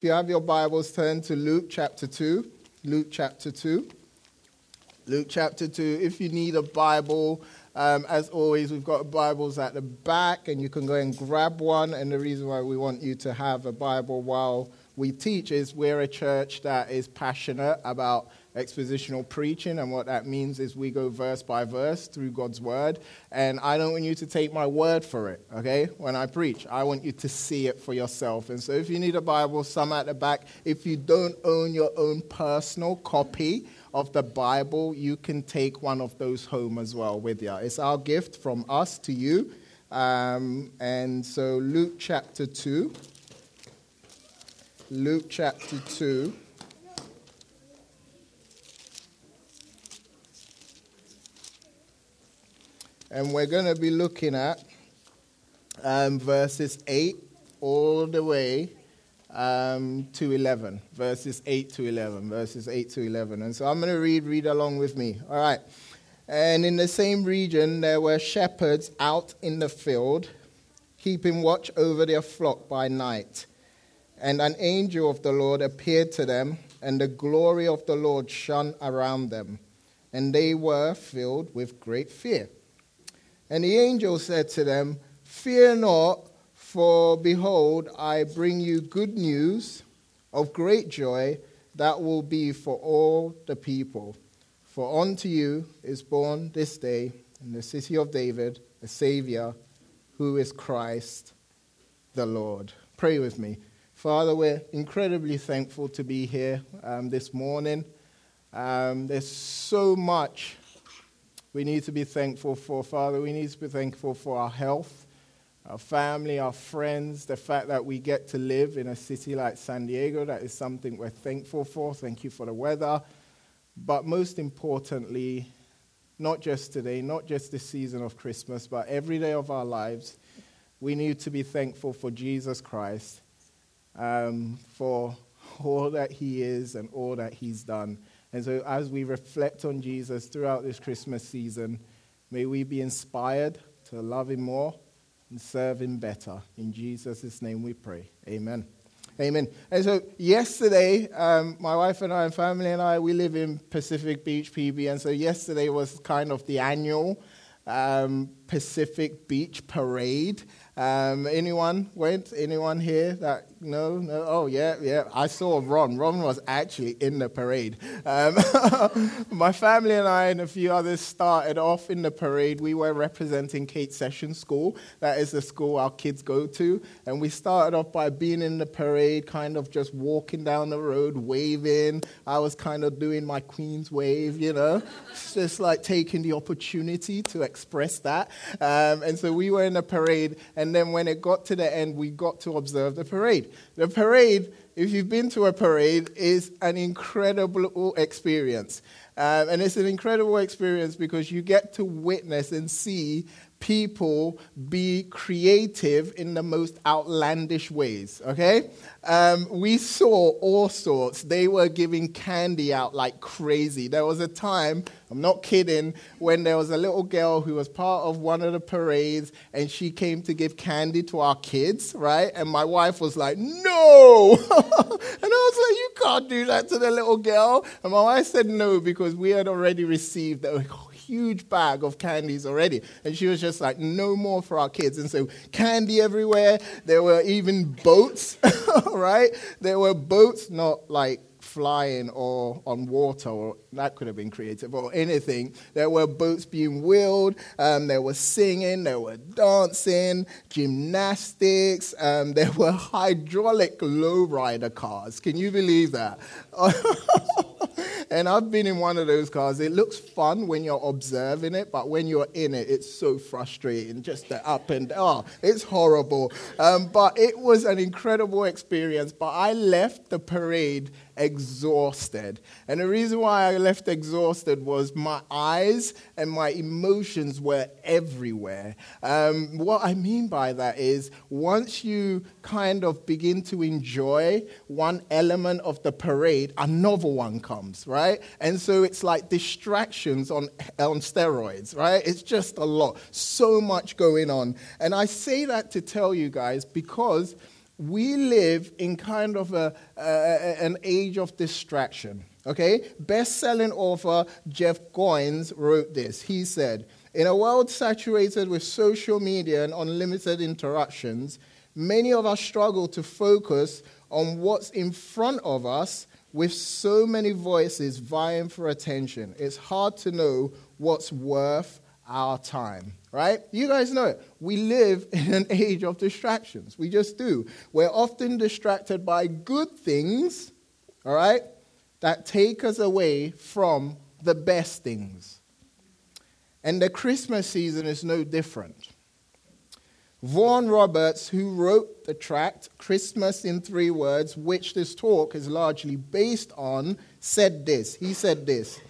If you have your Bibles, turn to Luke chapter 2. Luke chapter 2. Luke chapter 2. If you need a Bible, um, as always, we've got Bibles at the back, and you can go and grab one. And the reason why we want you to have a Bible while we teach is we're a church that is passionate about expositional preaching, and what that means is we go verse by verse through God's word. And I don't want you to take my word for it, okay, when I preach. I want you to see it for yourself. And so if you need a Bible, some at the back. If you don't own your own personal copy of the Bible, you can take one of those home as well with you. It's our gift from us to you. Um, and so Luke chapter 2. Luke chapter 2. And we're going to be looking at um, verses 8 all the way um, to 11. Verses 8 to 11. Verses 8 to 11. And so I'm going to read, read along with me. All right. And in the same region, there were shepherds out in the field, keeping watch over their flock by night. And an angel of the Lord appeared to them, and the glory of the Lord shone around them. And they were filled with great fear. And the angel said to them, Fear not, for behold, I bring you good news of great joy that will be for all the people. For unto you is born this day in the city of David a Savior who is Christ the Lord. Pray with me. Father, we're incredibly thankful to be here um, this morning. Um, there's so much we need to be thankful for. Father, we need to be thankful for our health, our family, our friends, the fact that we get to live in a city like San Diego. That is something we're thankful for. Thank you for the weather. But most importantly, not just today, not just this season of Christmas, but every day of our lives, we need to be thankful for Jesus Christ, um, for all that he is and all that he's done. And so, as we reflect on Jesus throughout this Christmas season, may we be inspired to love him more and serve him better. In Jesus' name we pray. Amen. Amen. And so, yesterday, um, my wife and I, and family and I, we live in Pacific Beach, PB. And so, yesterday was kind of the annual um, Pacific Beach Parade. Um, anyone went? Anyone here that no, no? Oh yeah, yeah. I saw Ron. Ron was actually in the parade. Um, my family and I and a few others started off in the parade. We were representing Kate Sessions School. That is the school our kids go to, and we started off by being in the parade, kind of just walking down the road, waving. I was kind of doing my Queen's wave, you know, just like taking the opportunity to express that. Um, and so we were in a parade, and then when it got to the end, we got to observe the parade. The parade, if you've been to a parade, is an incredible experience. Um, and it's an incredible experience because you get to witness and see people be creative in the most outlandish ways, okay? Um, we saw all sorts. They were giving candy out like crazy. There was a time, I'm not kidding, when there was a little girl who was part of one of the parades and she came to give candy to our kids, right? And my wife was like, no! and I was like, you can't do that to the little girl. And my wife said no because we had already received a huge bag of candies already. And she was just like, no more for our kids. And so candy everywhere. There were even boats, right? There were boats, not like flying or on water, or that could have been creative, or anything. There were boats being wheeled, um, there was singing, there were dancing, gymnastics, um, there were hydraulic lowrider cars. Can you believe that? and I've been in one of those cars. It looks fun when you're observing it, but when you're in it, it's so frustrating. Just the up and. Oh, it's horrible. Um, but it was an incredible experience. But I left the parade exhausted. And the reason why I left exhausted was my eyes and my emotions were everywhere. Um, what I mean by that is once you kind of begin to enjoy one element of the parade, another one comes, right? And so it's like distractions on, on steroids, right? It's just a lot, so much going on. And I say that to tell you guys because we live in kind of a, an age of distraction. Okay? Best selling author Jeff Goins wrote this. He said, In a world saturated with social media and unlimited interruptions, many of us struggle to focus on what's in front of us with so many voices vying for attention. It's hard to know what's worth our time, right? You guys know it. We live in an age of distractions. We just do. We're often distracted by good things, all right, that take us away from the best things. And the Christmas season is no different. Vaughan Roberts, who wrote the tract Christmas in Three Words, which this talk is largely based on, said this. He said this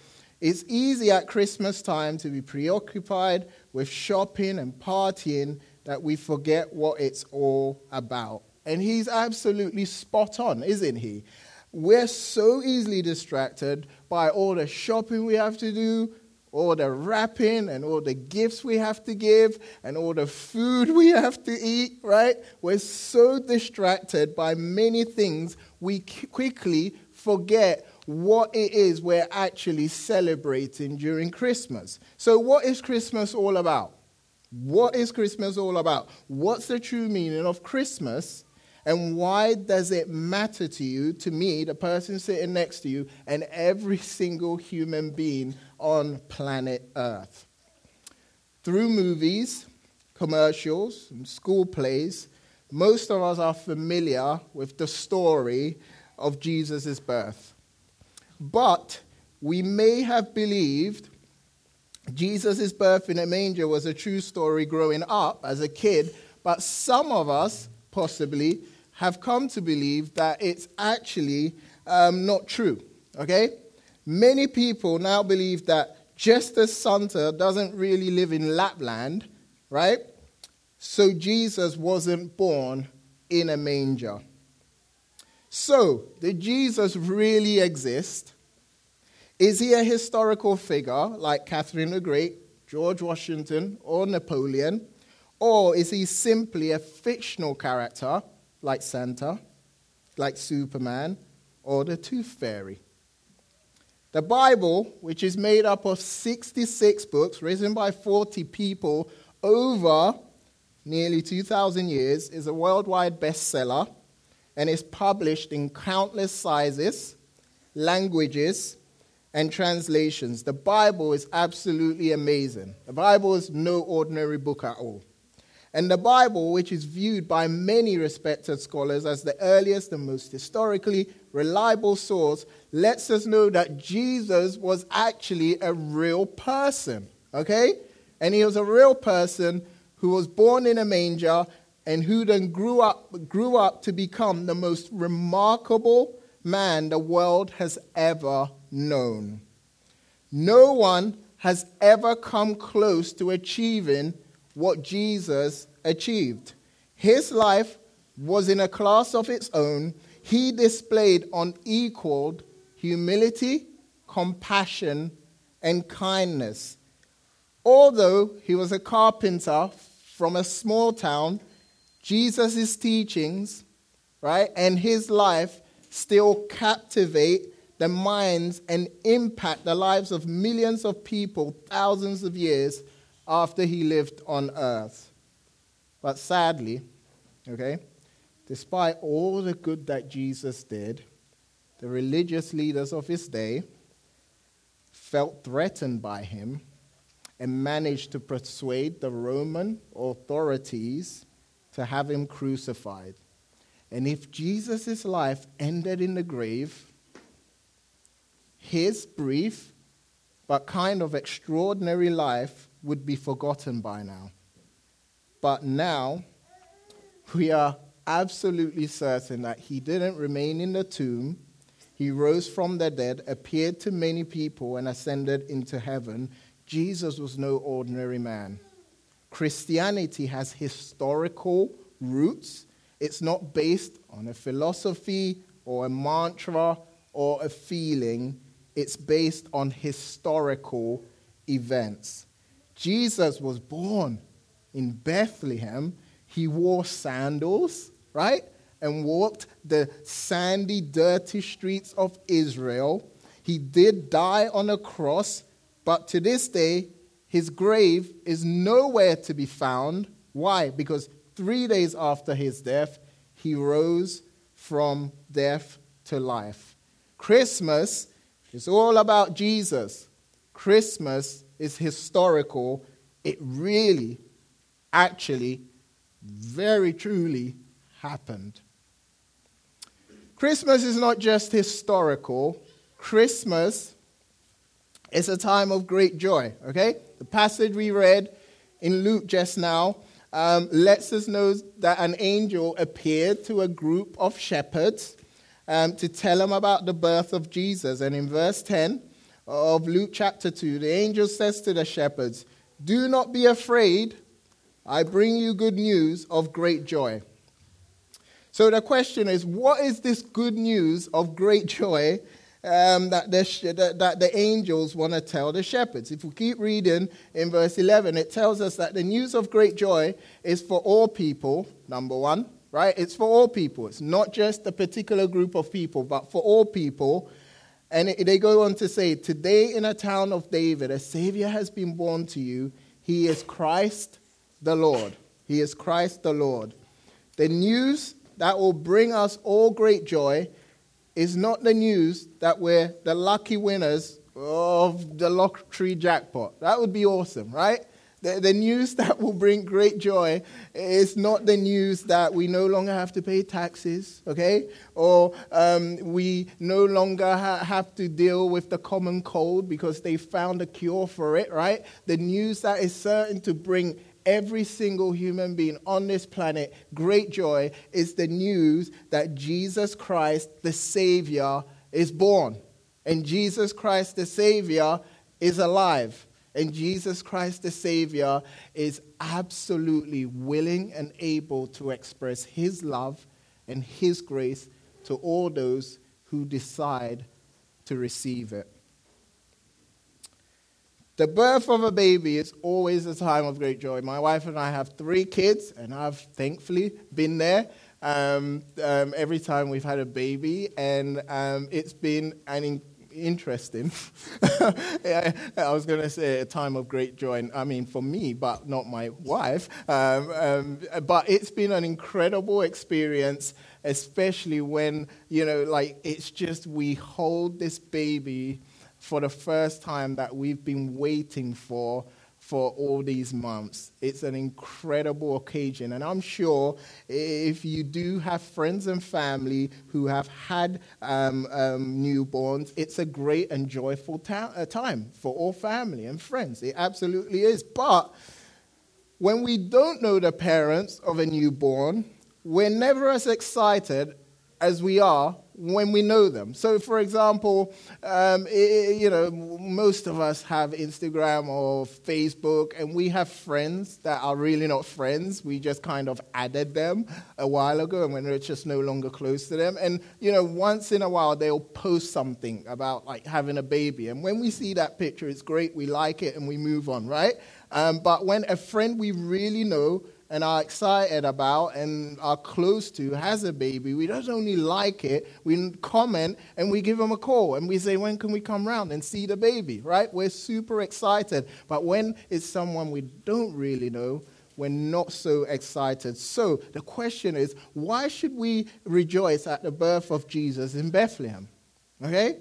It's easy at Christmas time to be preoccupied with shopping and partying that we forget what it's all about. And he's absolutely spot on, isn't he? We're so easily distracted by all the shopping we have to do, all the wrapping and all the gifts we have to give and all the food we have to eat, right? We're so distracted by many things, we quickly forget what it is we're actually celebrating during Christmas. So, what is Christmas all about? What is Christmas all about? What's the true meaning of Christmas? And why does it matter to you, to me, the person sitting next to you, and every single human being on planet Earth? Through movies, commercials, and school plays, most of us are familiar with the story of Jesus' birth. But we may have believed Jesus' birth in a manger was a true story growing up as a kid, but some of us, possibly, have come to believe that it's actually um, not true. Okay? Many people now believe that just as Santa doesn't really live in Lapland, right? So Jesus wasn't born in a manger. So, did Jesus really exist? Is he a historical figure like Catherine the Great, George Washington, or Napoleon? Or is he simply a fictional character like Santa, like Superman, or the Tooth Fairy. The Bible, which is made up of 66 books written by 40 people over nearly 2,000 years, is a worldwide bestseller and is published in countless sizes, languages, and translations. The Bible is absolutely amazing. The Bible is no ordinary book at all. And the Bible, which is viewed by many respected scholars as the earliest and most historically reliable source, lets us know that Jesus was actually a real person. Okay? And he was a real person who was born in a manger and who then grew up, grew up to become the most remarkable man the world has ever known. No one has ever come close to achieving what Jesus achieved. His life was in a class of its own. He displayed unequaled humility, compassion, and kindness. Although he was a carpenter from a small town, Jesus' teachings, right, and his life still captivate the minds and impact the lives of millions of people thousands of years after he lived on earth. But sadly, okay, despite all the good that Jesus did, the religious leaders of his day felt threatened by him and managed to persuade the Roman authorities to have him crucified. And if Jesus' life ended in the grave, his brief but kind of extraordinary life would be forgotten by now. But now, we are absolutely certain that he didn't remain in the tomb. He rose from the dead, appeared to many people, and ascended into heaven. Jesus was no ordinary man. Christianity has historical roots. It's not based on a philosophy or a mantra or a feeling. It's based on historical events. Jesus was born in Bethlehem. He wore sandals, right? and walked the sandy, dirty streets of Israel. He did die on a cross, but to this day, his grave is nowhere to be found. Why? Because three days after his death, he rose from death to life. Christmas is all about Jesus. Christmas is historical. It really, actually, very truly happened. Christmas is not just historical, Christmas is a time of great joy, okay? The passage we read in Luke just now um, lets us know that an angel appeared to a group of shepherds um, to tell them about the birth of Jesus. And in verse 10 of Luke chapter 2, the angel says to the shepherds, Do not be afraid, I bring you good news of great joy. So the question is, what is this good news of great joy um, that, the, that the angels want to tell the shepherds. If we keep reading in verse 11, it tells us that the news of great joy is for all people, number one, right? It's for all people. It's not just a particular group of people, but for all people. And it, they go on to say, Today in a town of David, a Savior has been born to you. He is Christ the Lord. He is Christ the Lord. The news that will bring us all great joy is not the news that we're the lucky winners of the lottery jackpot. That would be awesome, right? The, the news that will bring great joy is not the news that we no longer have to pay taxes, okay? Or um, we no longer ha- have to deal with the common cold because they found a cure for it, right? The news that is certain to bring every single human being on this planet great joy is the news that Jesus Christ, the Savior, is born. And Jesus Christ, the Savior, is alive. And Jesus Christ, the Savior, is absolutely willing and able to express His love and His grace to all those who decide to receive it. The birth of a baby is always a time of great joy. My wife and I have three kids, and I've thankfully been there um, um, every time we've had a baby, and um, it's been an in- interesting. I was going to say a time of great joy. I mean, for me, but not my wife. Um, um, but it's been an incredible experience, especially when you know, like it's just we hold this baby for the first time that we've been waiting for for all these months. It's an incredible occasion. And I'm sure if you do have friends and family who have had um, um, newborns, it's a great and joyful ta- uh, time for all family and friends. It absolutely is. But when we don't know the parents of a newborn, we're never as excited as we are when we know them. So, for example, um, it, you know, most of us have Instagram or Facebook, and we have friends that are really not friends. We just kind of added them a while ago, and we're just no longer close to them. And you know, once in a while, they'll post something about like having a baby, and when we see that picture, it's great. We like it, and we move on, right? Um, but when a friend we really know and are excited about and are close to has a baby, we don't only like it, we comment and we give them a call and we say, When can we come round and see the baby, right? We're super excited. But when it's someone we don't really know, we're not so excited. So the question is, why should we rejoice at the birth of Jesus in Bethlehem? Okay?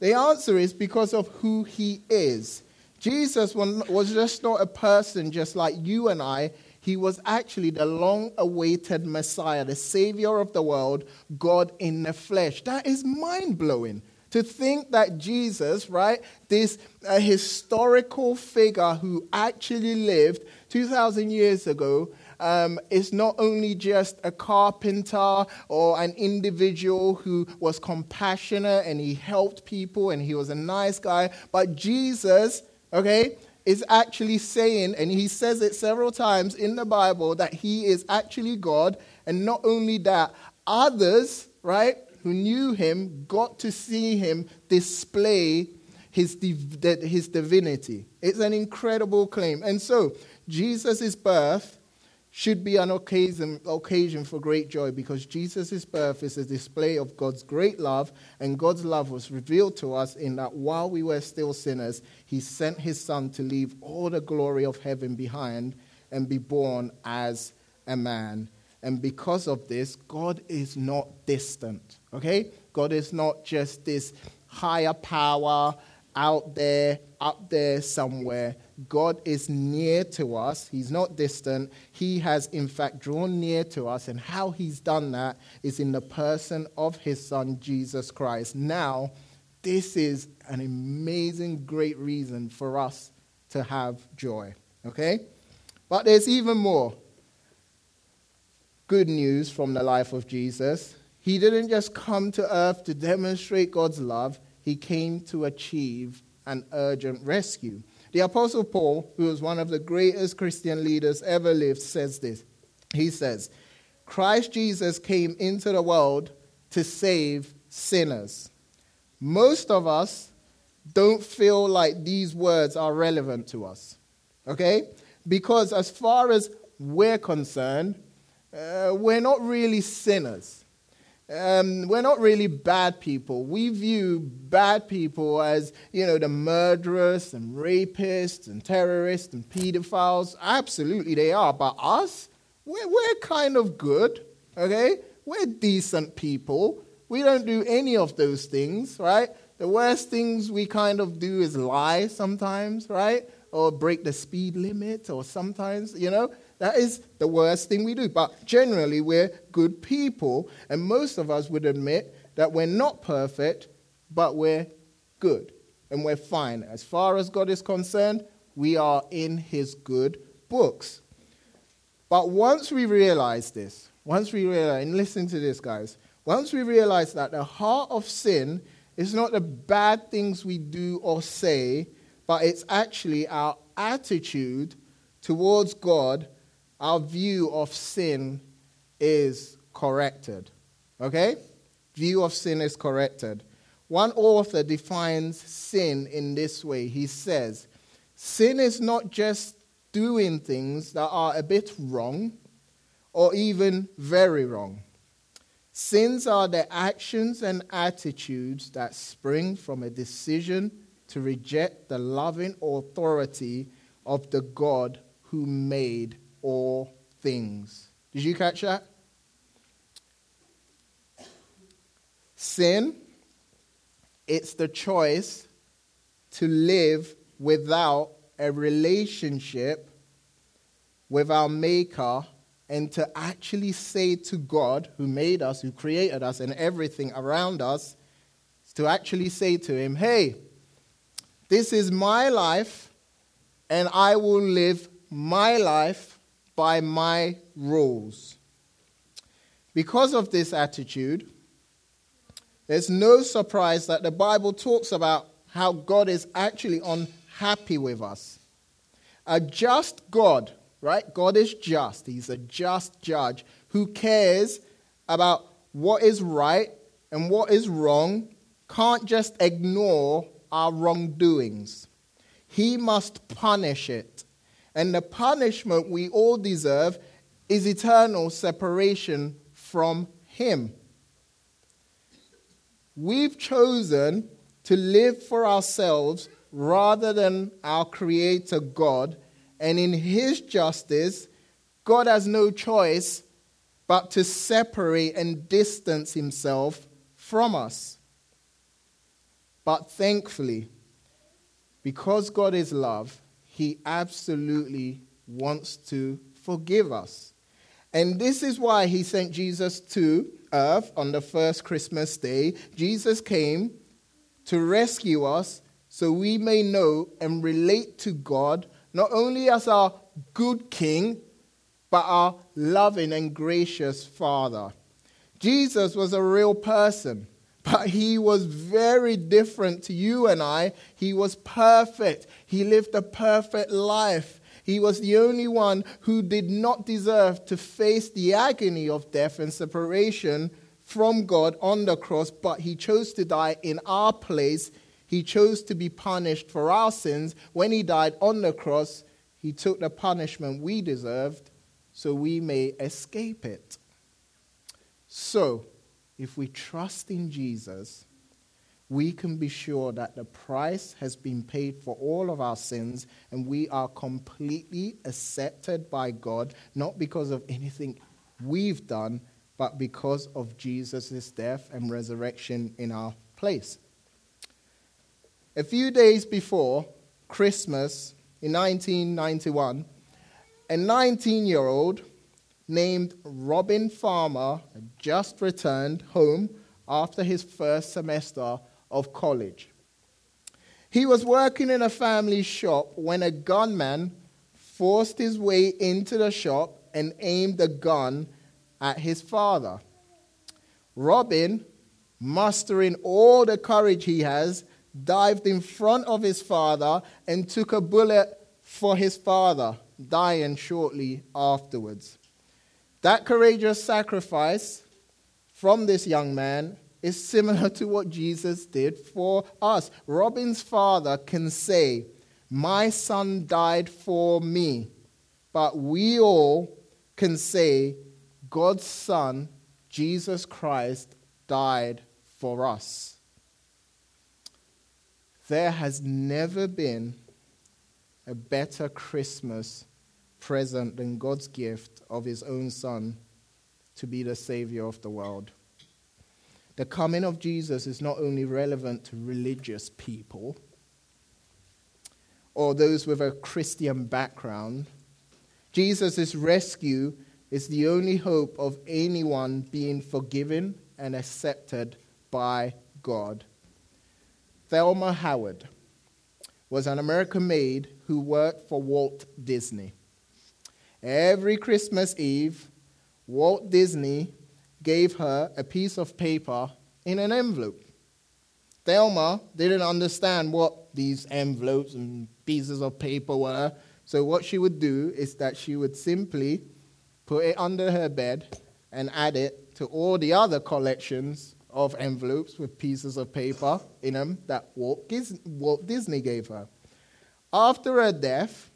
The answer is because of who he is. Jesus was just not a person just like you and I. He was actually the long awaited Messiah, the Savior of the world, God in the flesh. That is mind blowing. To think that Jesus, right, this uh, historical figure who actually lived 2,000 years ago, um, is not only just a carpenter or an individual who was compassionate and he helped people and he was a nice guy, but Jesus, okay, is actually saying, and he says it several times in the Bible, that he is actually God. And not only that, others, right, who knew him got to see him display his, div- his divinity. It's an incredible claim. And so, Jesus' birth should be an occasion, occasion for great joy because Jesus' birth is a display of God's great love, and God's love was revealed to us in that while we were still sinners, He sent His Son to leave all the glory of heaven behind and be born as a man. And because of this, God is not distant, okay? God is not just this higher power out there, up there somewhere. God is near to us. He's not distant. He has, in fact, drawn near to us. And how he's done that is in the person of his son, Jesus Christ. Now, this is an amazing, great reason for us to have joy. Okay? But there's even more good news from the life of Jesus. He didn't just come to earth to demonstrate God's love, he came to achieve an urgent rescue. The Apostle Paul, who was one of the greatest Christian leaders ever lived, says this. He says, Christ Jesus came into the world to save sinners. Most of us don't feel like these words are relevant to us. Okay? Because as far as we're concerned, uh, we're not really sinners. Um, we're not really bad people. We view bad people as, you know, the murderers and rapists and terrorists and pedophiles. Absolutely, they are. But us, we're, we're kind of good, okay? We're decent people. We don't do any of those things, right? The worst things we kind of do is lie sometimes, right? Or break the speed limit, or sometimes, you know, that is the worst thing we do. But generally, we're good people, and most of us would admit that we're not perfect, but we're good and we're fine. As far as God is concerned, we are in His good books. But once we realize this, once we realize, and listen to this, guys, once we realize that the heart of sin is not the bad things we do or say, but it's actually our attitude towards God our view of sin is corrected. Okay? View of sin is corrected. One author defines sin in this way. He says, Sin is not just doing things that are a bit wrong or even very wrong. Sins are the actions and attitudes that spring from a decision to reject the loving authority of the God who made all things. Did you catch that? Sin, it's the choice to live without a relationship with our Maker and to actually say to God, who made us, who created us, and everything around us, to actually say to Him, Hey, this is my life, and I will live my life by my rules. Because of this attitude, there's no surprise that the Bible talks about how God is actually unhappy with us. A just God, right? God is just. He's a just judge who cares about what is right and what is wrong, can't just ignore our wrongdoings. He must punish it. And the punishment we all deserve is eternal separation from Him. We've chosen to live for ourselves rather than our Creator God, and in His justice, God has no choice but to separate and distance Himself from us. But thankfully, because God is love, he absolutely wants to forgive us. And this is why he sent Jesus to earth on the first Christmas day. Jesus came to rescue us so we may know and relate to God not only as our good king, but our loving and gracious Father. Jesus was a real person. But he was very different to you and I. He was perfect. He lived a perfect life. He was the only one who did not deserve to face the agony of death and separation from God on the cross, but he chose to die in our place. He chose to be punished for our sins. When he died on the cross, he took the punishment we deserved so we may escape it. So, if we trust in Jesus, we can be sure that the price has been paid for all of our sins and we are completely accepted by God, not because of anything we've done, but because of Jesus' death and resurrection in our place. A few days before Christmas in 1991, a 19 year old named Robin Farmer just returned home after his first semester of college. He was working in a family shop when a gunman forced his way into the shop and aimed a gun at his father. Robin, mustering all the courage he has, dived in front of his father and took a bullet for his father, dying shortly afterwards. That courageous sacrifice from this young man is similar to what Jesus did for us. Robin's father can say, My son died for me. But we all can say, God's son, Jesus Christ, died for us. There has never been a better Christmas present than God's gift of his own son to be the Savior of the world. The coming of Jesus is not only relevant to religious people or those with a Christian background, Jesus' rescue is the only hope of anyone being forgiven and accepted by God. Thelma Howard was an American maid who worked for Walt Disney. Every Christmas Eve, Walt Disney gave her a piece of paper in an envelope. Thelma didn't understand what these envelopes and pieces of paper were, so what she would do is that she would simply put it under her bed and add it to all the other collections of envelopes with pieces of paper in them that Walt Disney gave her. After her death,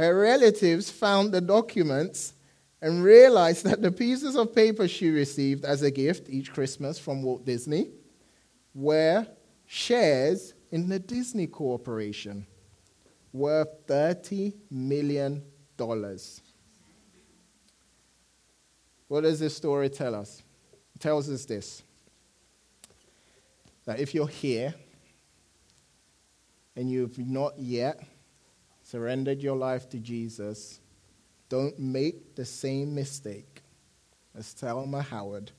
her relatives found the documents and realized that the pieces of paper she received as a gift each Christmas from Walt Disney were shares in the Disney Corporation worth $30 million. What does this story tell us? It tells us this that if you're here and you've not yet surrendered your life to Jesus, don't make the same mistake as Thelma Howard,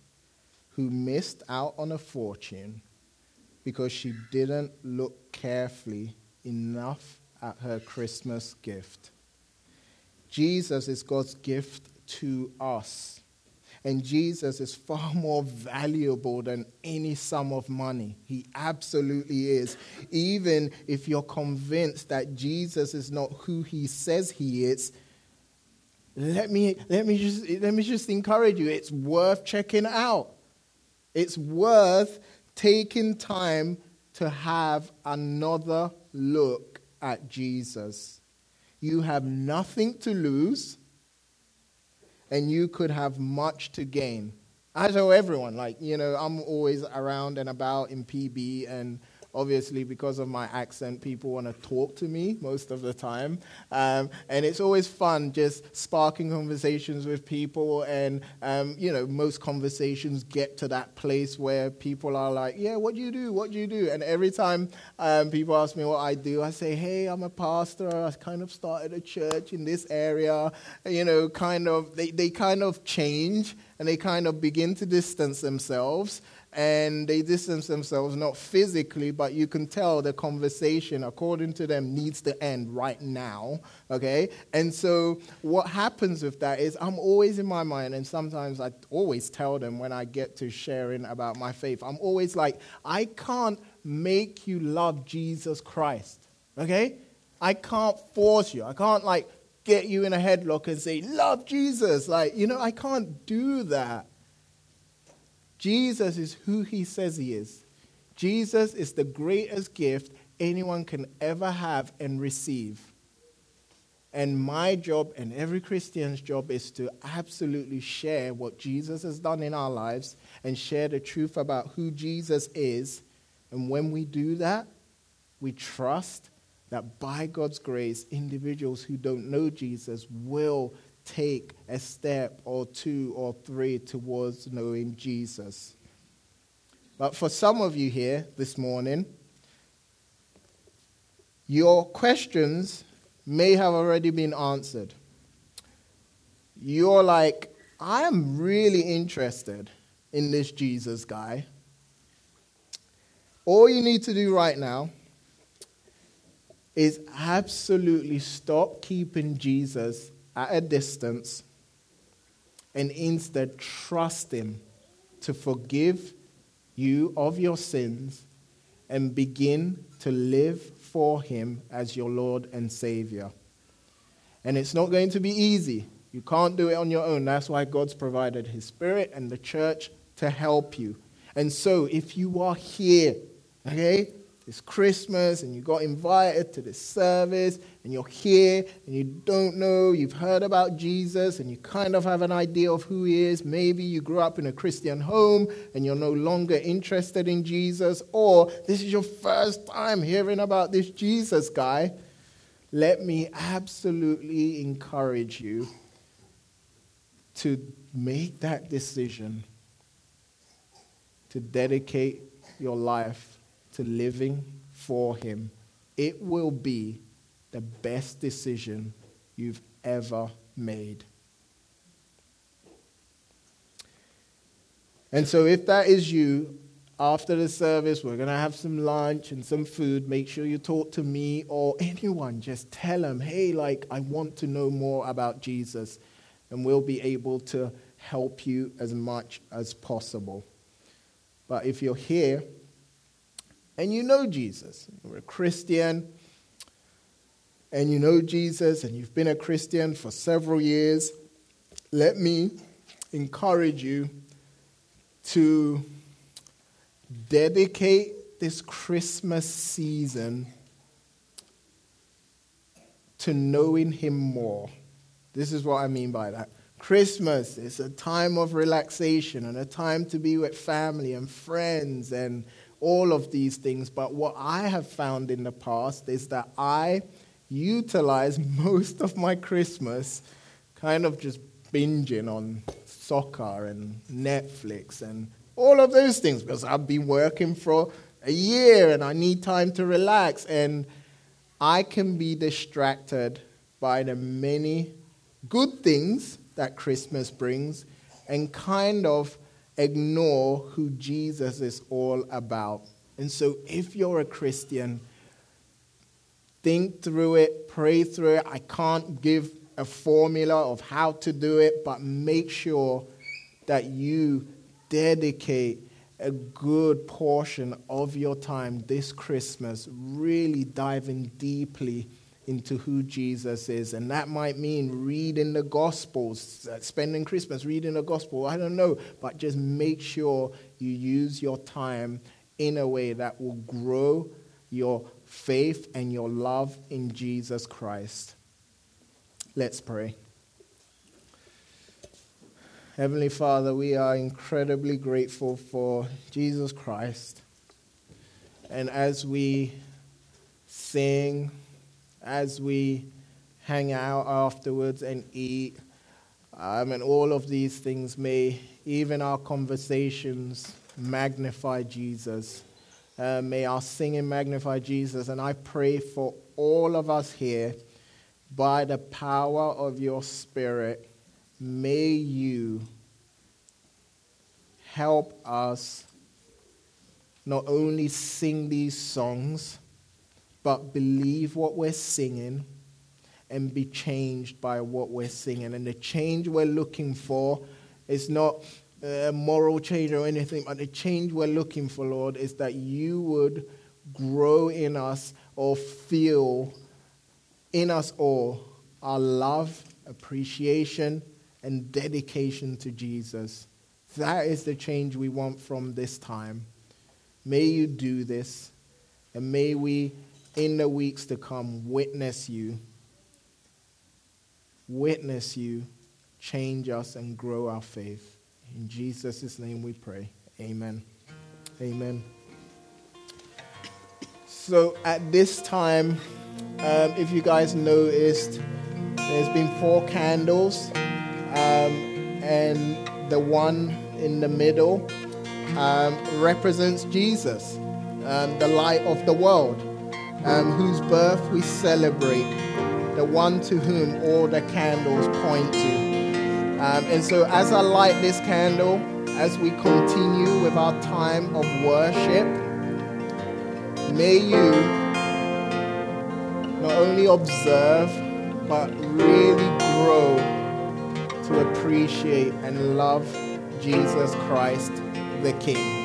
who missed out on a fortune because she didn't look carefully enough at her Christmas gift. Jesus is God's gift to us. And Jesus is far more valuable than any sum of money. He absolutely is. Even if you're convinced that Jesus is not who he says he is, let me, let me, just, let me just encourage you. It's worth checking out. It's worth taking time to have another look at Jesus. You have nothing to lose, and you could have much to gain. I tell everyone, like, you know, I'm always around and about in PB, and Obviously, because of my accent, people want to talk to me most of the time. Um, and it's always fun just sparking conversations with people. And, um, you know, most conversations get to that place where people are like, yeah, what do you do? What do you do? And every time um, people ask me what I do, I say, hey, I'm a pastor. I kind of started a church in this area. You know, kind of, they, they kind of change and they kind of begin to distance themselves and they distance themselves not physically, but you can tell the conversation, according to them, needs to end right now. Okay? And so what happens with that is I'm always in my mind, and sometimes I always tell them when I get to sharing about my faith, I'm always like, I can't make you love Jesus Christ. Okay? I can't force you. I can't like get you in a headlock and say, love Jesus. Like, you know, I can't do that. Jesus is who he says he is. Jesus is the greatest gift anyone can ever have and receive. And my job and every Christian's job is to absolutely share what Jesus has done in our lives and share the truth about who Jesus is. And when we do that, we trust that by God's grace, individuals who don't know Jesus will take a step or two or three towards knowing Jesus. But for some of you here this morning, your questions may have already been answered. You're like, I am really interested in this Jesus guy. All you need to do right now is absolutely stop keeping Jesus at a distance and instead trust Him to forgive you of your sins and begin to live for Him as your Lord and Savior. And it's not going to be easy. You can't do it on your own. That's why God's provided His Spirit and the church to help you. And so, if you are here, okay, it's Christmas and you got invited to this service and you're here and you don't know, you've heard about Jesus and you kind of have an idea of who he is. Maybe you grew up in a Christian home and you're no longer interested in Jesus, or this is your first time hearing about this Jesus guy. Let me absolutely encourage you to make that decision to dedicate your life to living for Him, it will be the best decision you've ever made. And so, if that is you, after the service, we're going to have some lunch and some food. Make sure you talk to me or anyone. Just tell them, hey, like, I want to know more about Jesus. And we'll be able to help you as much as possible. But if you're here and you know Jesus. You're a Christian and you know Jesus and you've been a Christian for several years. Let me encourage you to dedicate this Christmas season to knowing Him more. This is what I mean by that. Christmas is a time of relaxation and a time to be with family and friends and all of these things. But what I have found in the past is that I utilize most of my Christmas kind of just binging on soccer and Netflix and all of those things because I've been working for a year and I need time to relax. And I can be distracted by the many good things that Christmas brings and kind of ignore who Jesus is all about. And so, if you're a Christian, think through it, pray through it. I can't give a formula of how to do it, but make sure that you dedicate a good portion of your time this Christmas really diving deeply into who Jesus is. And that might mean reading the Gospels, uh, spending Christmas reading the Gospel. I don't know. But just make sure you use your time in a way that will grow your faith and your love in Jesus Christ. Let's pray. Heavenly Father, we are incredibly grateful for Jesus Christ. And as we sing, as we hang out afterwards and eat. Um, and all of these things may, even our conversations, magnify Jesus. Uh, may our singing magnify Jesus. And I pray for all of us here, by the power of your Spirit, may you help us not only sing these songs but believe what we're singing and be changed by what we're singing. And the change we're looking for is not a moral change or anything, but the change we're looking for, Lord, is that you would grow in us or feel in us all our love, appreciation, and dedication to Jesus. That is the change we want from this time. May you do this, and may we in the weeks to come witness you witness you, change us, and grow our faith. In Jesus' name we pray. Amen. Amen. So at this time, um, if you guys noticed, there's been four candles, um, and the one in the middle um, represents Jesus, um, the light of the world, um, whose birth we celebrate, the one to whom all the candles point to. Um, and so, as I light this candle, as we continue with our time of worship, may you not only observe, but really grow to appreciate and love Jesus Christ the King.